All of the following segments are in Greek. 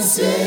dancing.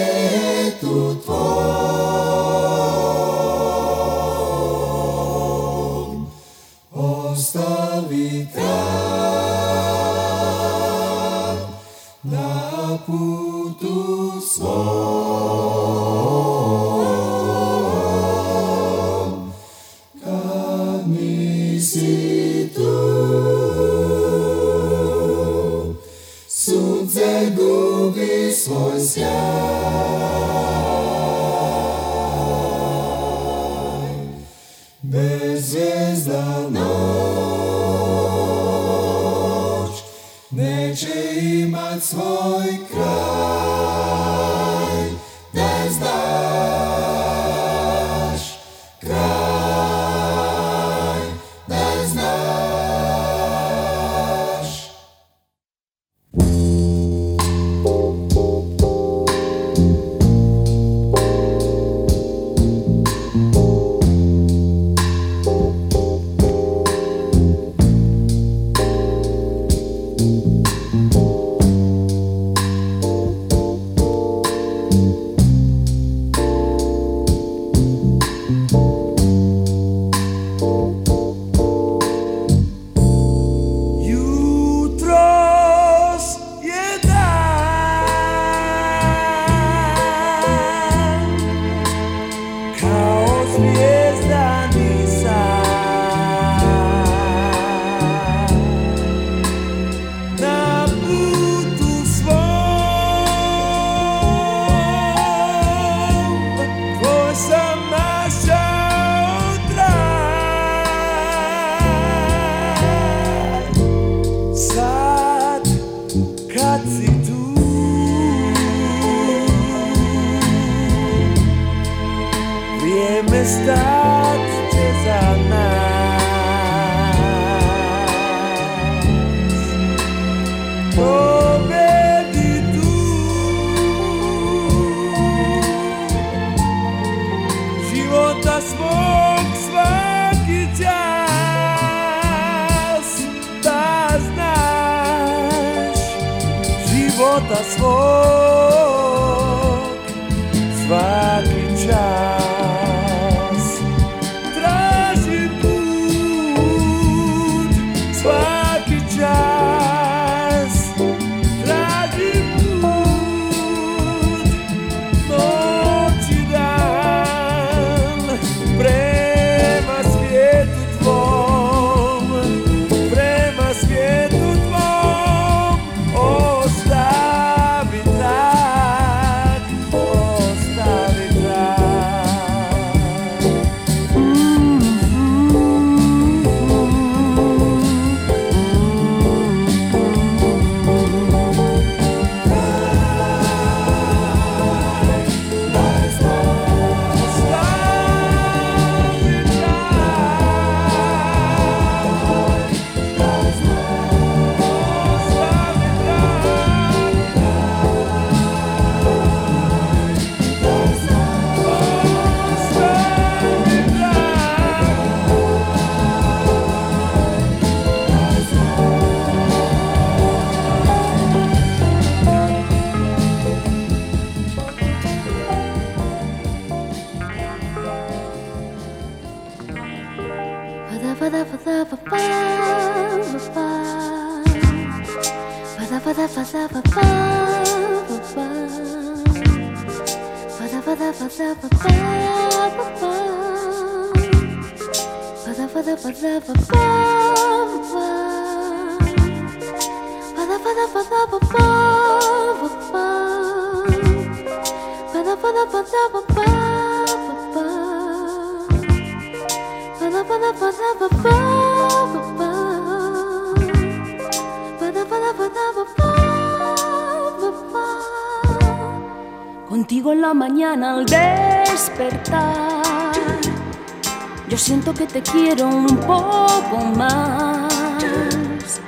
Quiero un poco más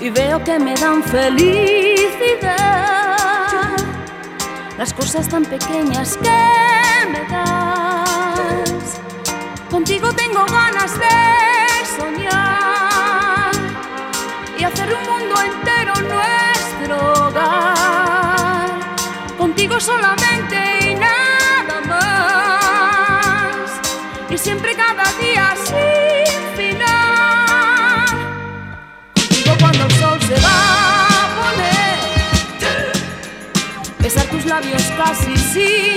y veo que me dan felicidad las cosas tan pequeñas que me das. Contigo tengo ganas de soñar y hacer un mundo entero nuestro hogar. Contigo solamente see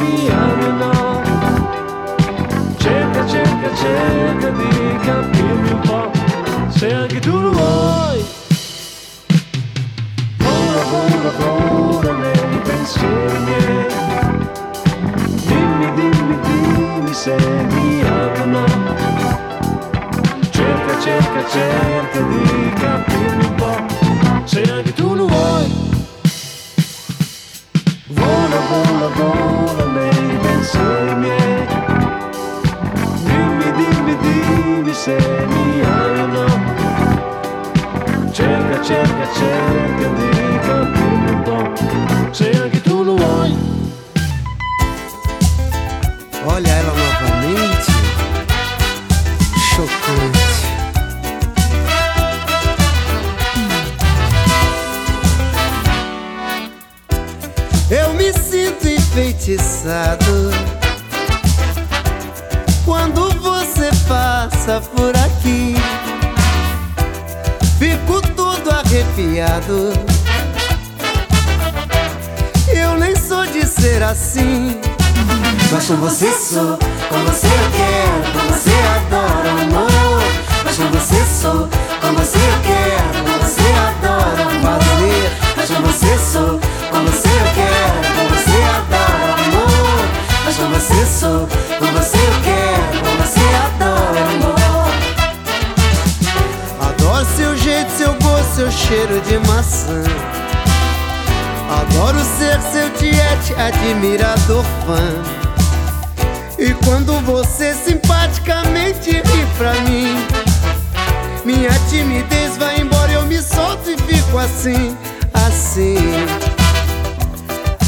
mi no. Cerca, cerca, cerca di capirmi un po', se anche tu lo vuoi. Vola, vola, vola nei pensieri miei. Dimmi, dimmi, dimmi se mi ami no. Cerca, cerca, cerca di capirmi un po', se anche tu lo vuoi. Vola, vola, vola Dimmi, dimmi, dimmi se mi ami. Cerca, cerca, cerca di capirmi un po', tu lo vuoi. Olha ela novamente. Chocante. Enfeitiçado quando você passa por aqui. Fico todo arrepiado. Eu nem sou de ser assim. Mas com você sou, com você eu quero, com você adoro amor. Mas com você sou, com você eu quero, com você adoro fazer. Mas com você sou, com você eu quero, sou, com você eu quero, com você adoro amor. Adoro seu jeito, seu gosto, seu cheiro de maçã. Adoro ser seu tiete, admirador fã. E quando você simpaticamente ri pra mim, minha timidez vai embora, eu me solto e fico assim, assim.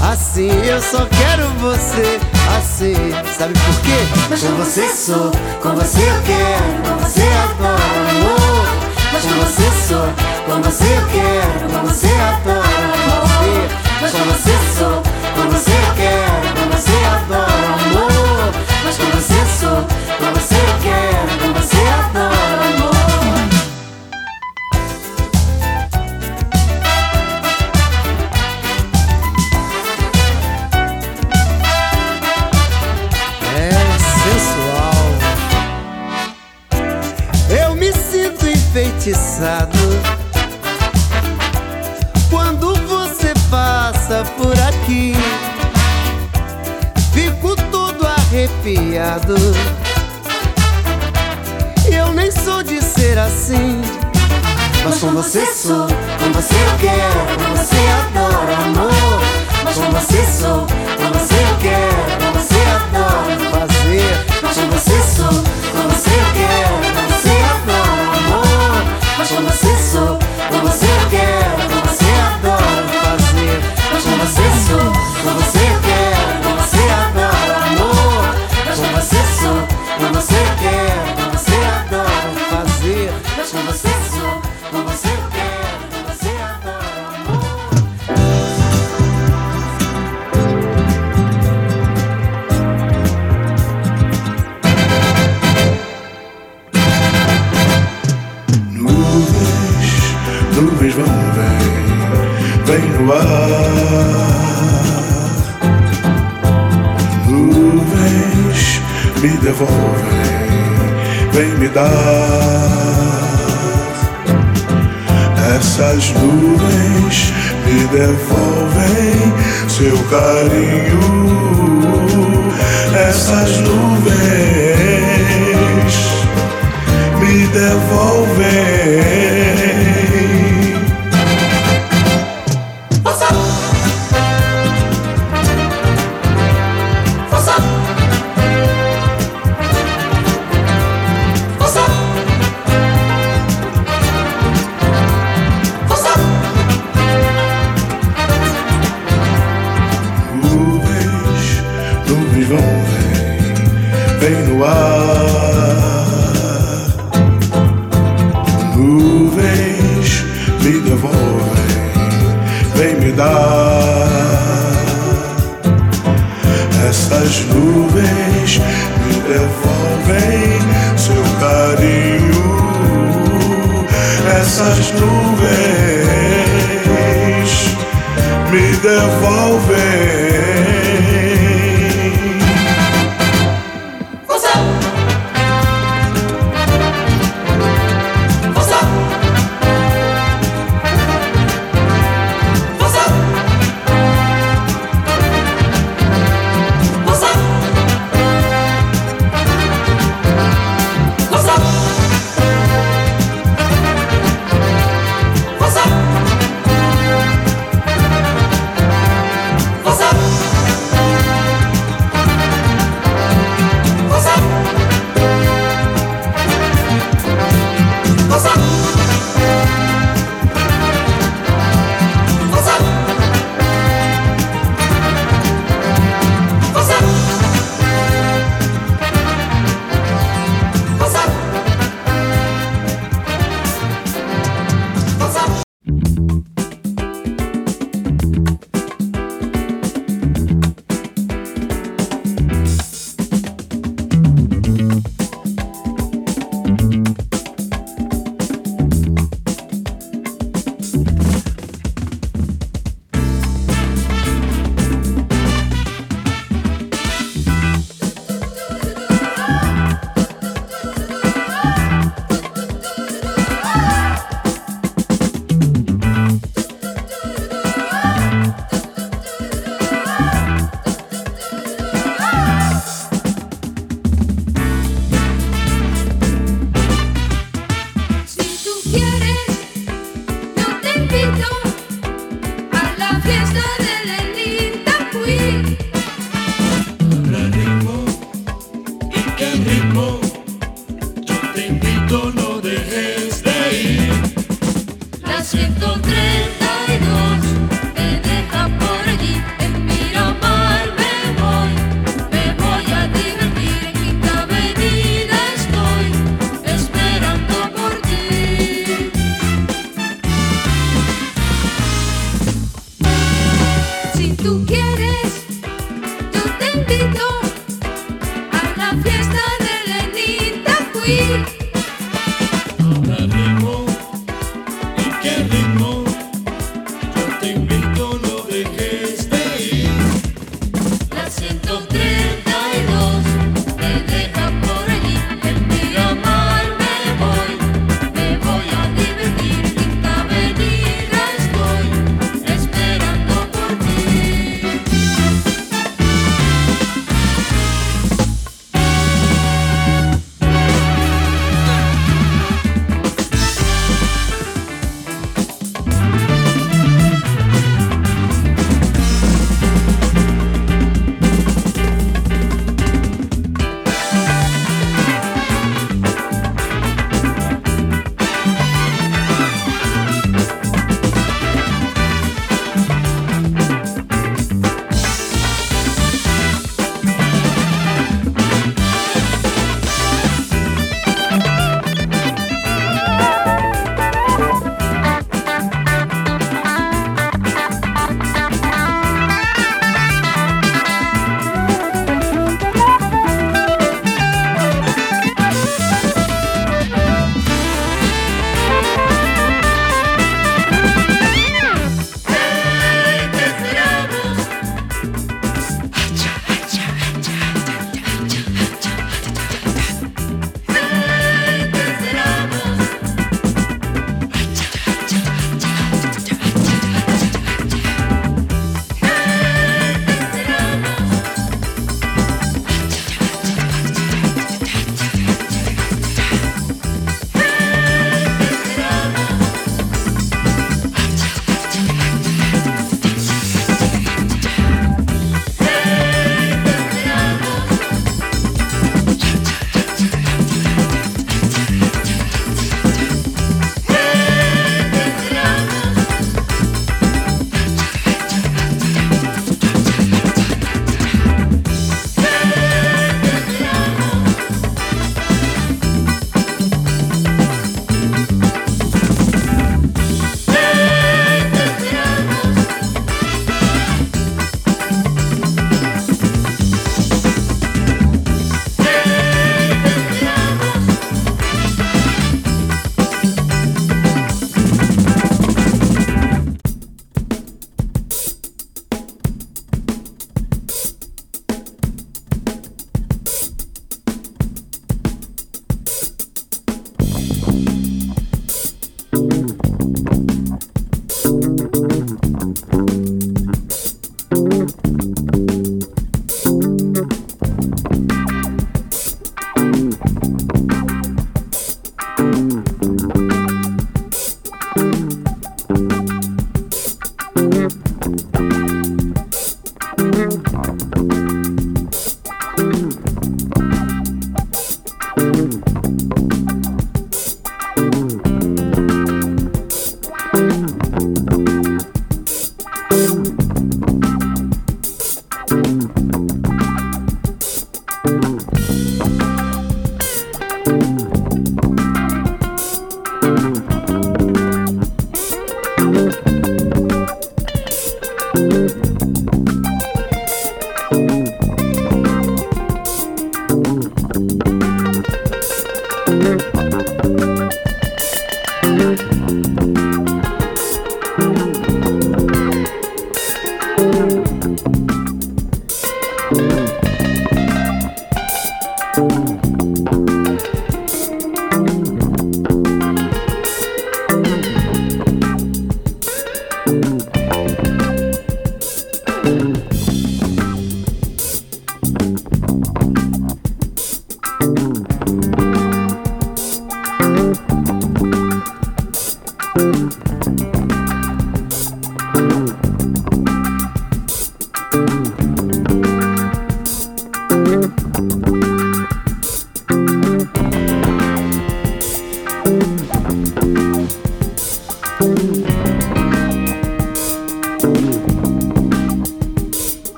Assim, eu só quero você, assim. Sabe por quê? Mas com você sou, com você eu quero, com você adoro amor. Mas com você sou, com você eu quero, com você adoro amor. Mas com você sou, com você eu quero, com você adoro amor. Mas com você sou, com você eu quero, com você adoro enfeitiçado. Quando você passa por aqui, fico todo arrepiado. Eu nem sou de ser assim. Mas com você sou, com você eu quero, com você adoro, amor. Mas com você sou, com você eu quero, com você adoro fazer. Mas com você sou. vem, vem, vem no ar. Nuvens me devolvem, vem me dar. Essas nuvens me devolvem seu carinho. Essas nuvens me devolvem.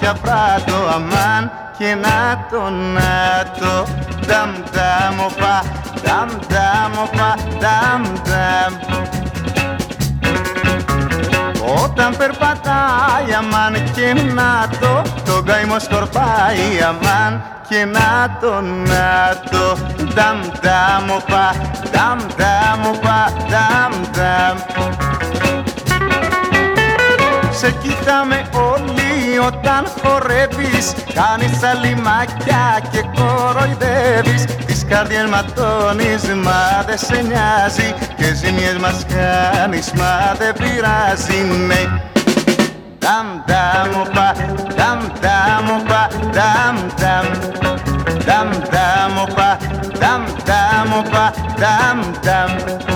Και απράτο αμάν και να το να το. Δαμ δαμ οπα, δαμ δαμ οπα, δαμ δαμ. Όταν περπατάει αμάν και να το Το καημό σκορπάει αμάν και να το να το. Δαμ δαμ οπα, δαμ δαμ οπα, δαμ δαμ. Σε κοιτάμε όλοι όταν χορεύεις Κάνεις αλιμάκια και κοροϊδεύεις. Τις καρδιές ματώνεις μα δεν σε νοιάζει. Και ζημιές μας κάνεις μα δεν πειράζει. Ναι. Δαμ δαμ οπα, δαμ δαμ οπα, δαμ δαμ. Δαμ δαμ οπα, δαμ δαμ οπα, δαμ δαμ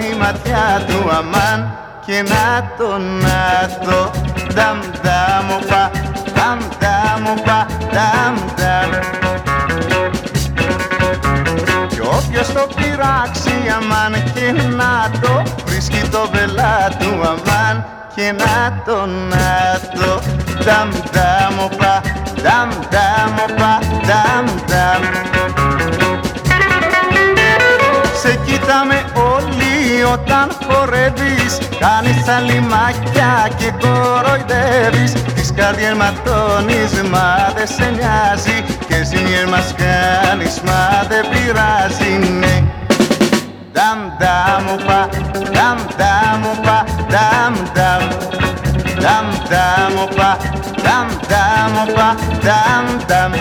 η ματιά του αμάν και να το να το Δαμ δαμ οπα, δαμ δαμ οπα, δαμ δαμ. Κι όποιος το πειράξει αμάν και να το Βρίσκει το βελά του αμάν και να το να το Δαμ δαμ οπα, δαμ δαμ οπα, δαμ δαμ. Σε κοιτάμε όλοι όταν χορεύεις Κάνεις αλιμάκια και κοροϊδεύεις. Τις καρδιές ματώνεις μα δεν σε νοιάζει. Και ζημιές μας κάνεις μα δεν πειράζει. Ναι. Δαμ δαμ οπα, δαμ δαμ οπα, δαμ δαμ. Δαμ δαμ οπα, δαμ δαμ οπα, δαμ δαμ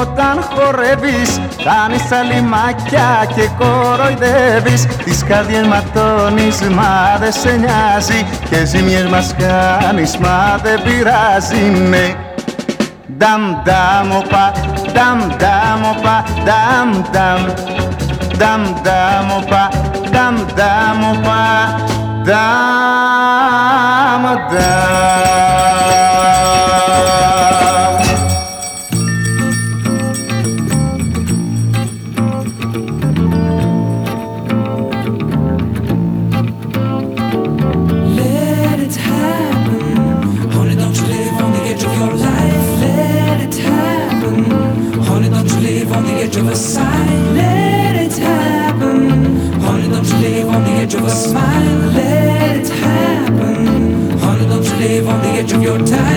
όταν χορεύεις Κάνεις αλιμάκια και κοροϊδεύεις. Τις καρδιές ματώνεις μα δεν σε νοιάζει. Και ζημιές μας κάνεις μα δεν πειράζει ναι. Δαμ δαμ οπα, dam dam opa, dam dam, dam dam opa, dam dam opa, dam dam. Your time.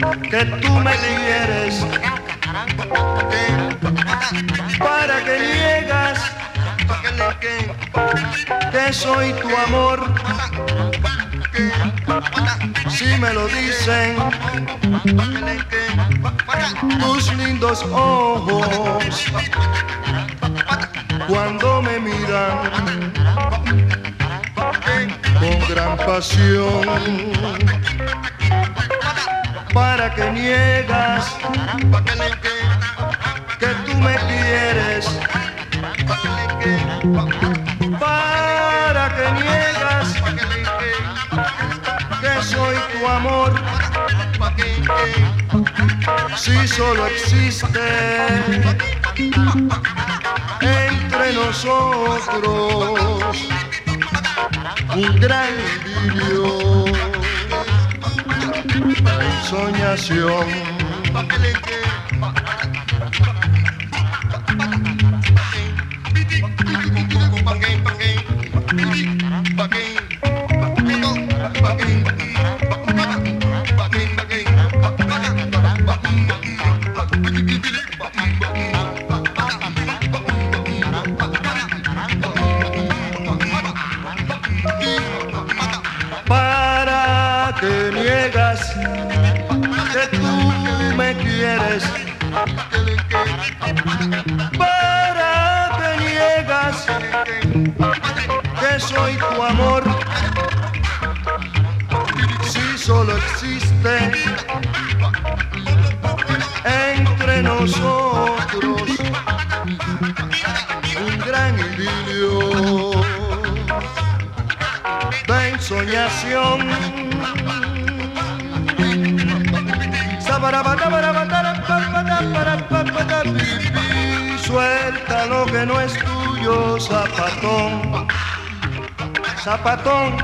Que tú me quieres? ¿Para que niegas que soy tu amor? Si me lo dicen tus lindos ojos cuando me miran con gran pasión. ¿Para que niegas que tú me quieres? ¿Para que niegas que soy tu amor? Si solo existe entre nosotros un gran idilio, soñación. Suelta lo que no es tuyo, zapatón, zapatón.